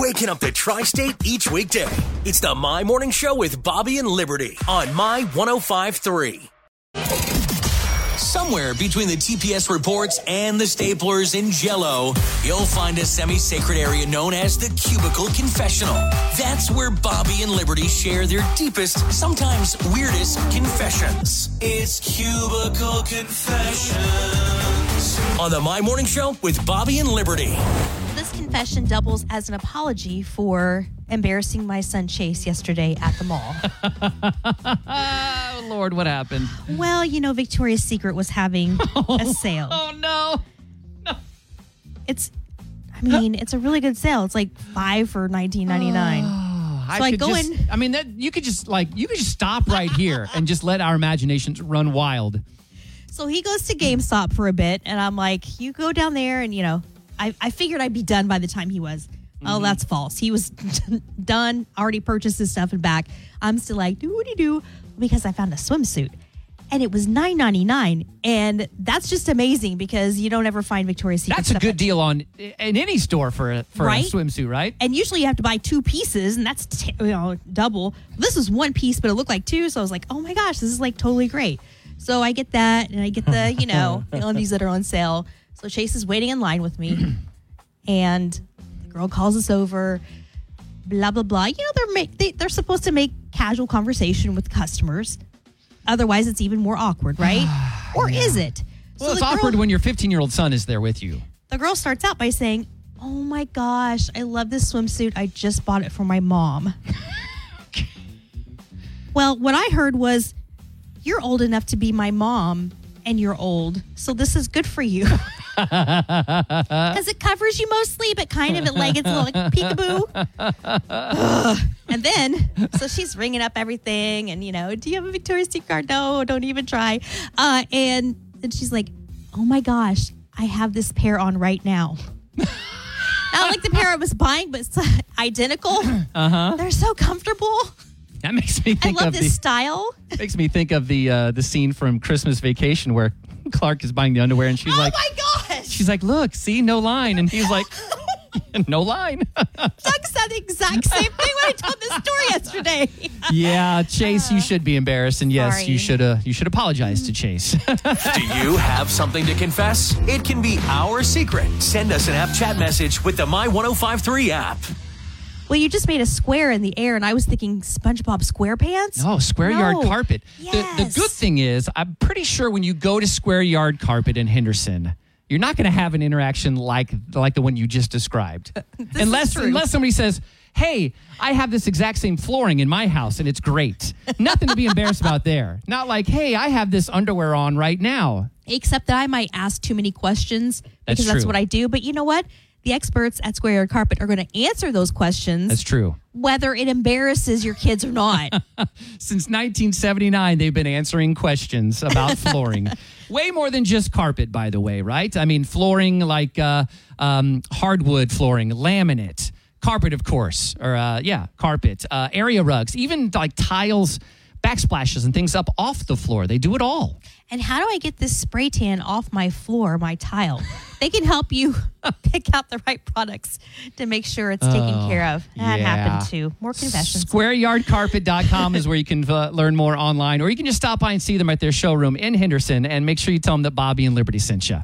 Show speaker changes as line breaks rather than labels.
waking up the tri state each weekday. It's the My Morning Show with Bobby and Liberty on My 1053. Somewhere between the TPS reports and the staplers in Jello, you'll find a semi sacred area known as the Cubicle Confessional. That's where Bobby and Liberty share their deepest, sometimes weirdest confessions. It's Cubicle Confessions on the My Morning Show with Bobby and Liberty.
This confession doubles as an apology for embarrassing my son Chase yesterday at the mall.
Oh, Lord, what happened?
well, you know, Victoria's Secret was having a sale.
Oh, no. No.
It's, I mean, it's a really good sale. It's like five for nineteen ninety nine. Oh, so I
could
go
just,
in-
I mean, that you could just like you could just stop right here and just let our imaginations run wild.
So he goes to GameStop for a bit, and I'm like, you go down there, and you know, I, I figured I'd be done by the time he was. Oh, mm-hmm. that's false. He was done, already purchased his stuff and back. I'm still like, do do do, because I found a swimsuit, and it was nine ninety nine, and that's just amazing because you don't ever find Victoria's Secret.
That's a good deal on in any store for a, for
Right?
a swimsuit, right?
And usually you have to buy two pieces, and that's t- you know double. This was one piece, but it looked like two. So I was like, oh my gosh, this is like totally great. So I get that, and I get the you know the undies that are on sale. So Chase is waiting in line with me, and the girl calls us over. Blah blah blah. You know they're make, they, they're supposed to make casual conversation with customers. Otherwise, it's even more awkward, right? or is it?
Well, it's
girl-
awkward when your 15 year old son is there with you.
the girl starts out by saying, Oh my gosh, I love this swimsuit. I just bought it for my mom. well, what I heard was, You're old enough to be my mom, and you're old. So this is good for you. Because it covers you mostly, but kind of it like it's a little like peekaboo. Ugh. and then, so she's ringing up everything, and you know, do you have a Victoria's Secret card? No, don't even try. Uh, and then she's like, "Oh my gosh, I have this pair on right now." Not like the pair I was buying, but it's identical. Uh huh. They're so comfortable.
That makes me think I
love
of
this
the
style.
makes me think of the uh, the scene from Christmas Vacation where Clark is buying the underwear and she's
oh
like "Oh
my gosh!
she's like, "Look, see, no line." And he's like, "No line."
Doug said the exact same thing when I told this story yesterday.
yeah, Chase, you should be embarrassed and yes,
sorry.
you should uh, you should apologize to Chase.
Do you have something to confess? It can be our secret. Send us an app chat message with the My 1053 app.
Well, you just made a square in the air, and I was thinking SpongeBob SquarePants.
Oh, Square Yard
No.
Carpet. The, the good thing is, I'm pretty sure when you go to Square Yard Carpet in Henderson, you're not going to have an interaction like like the one you just described, unless unless somebody says, "Hey, I have this exact same flooring in my house and it's great." Nothing to be embarrassed about there. Not like, "Hey, I have this underwear on right now."
Except that I might ask too many questions
That's
because that's what I do. But you know what? The experts at Square Yard Carpet are going to answer those questions,
That's true.
whether it embarrasses your kids or not.
Since 1979, they've been answering questions about flooring. Way more than just carpet, by the way, right? I mean, flooring like uh, um, hardwood flooring, laminate, carpet, of course, or uh, yeah, carpet, uh, area rugs, even like tiles, backsplashes, and things up off the floor. They do it all.
and how do I get this spray tan off my floor, my tile? They can help you pick out the right products to make sure it's taken care of. That
Oh, yeah.
happened too. More confessions.
SquareYardCarpet.com is where you can uh, learn more online, or you can just stop by and see them at their showroom in Henderson and make sure you tell them that Bobby and Liberty sent you.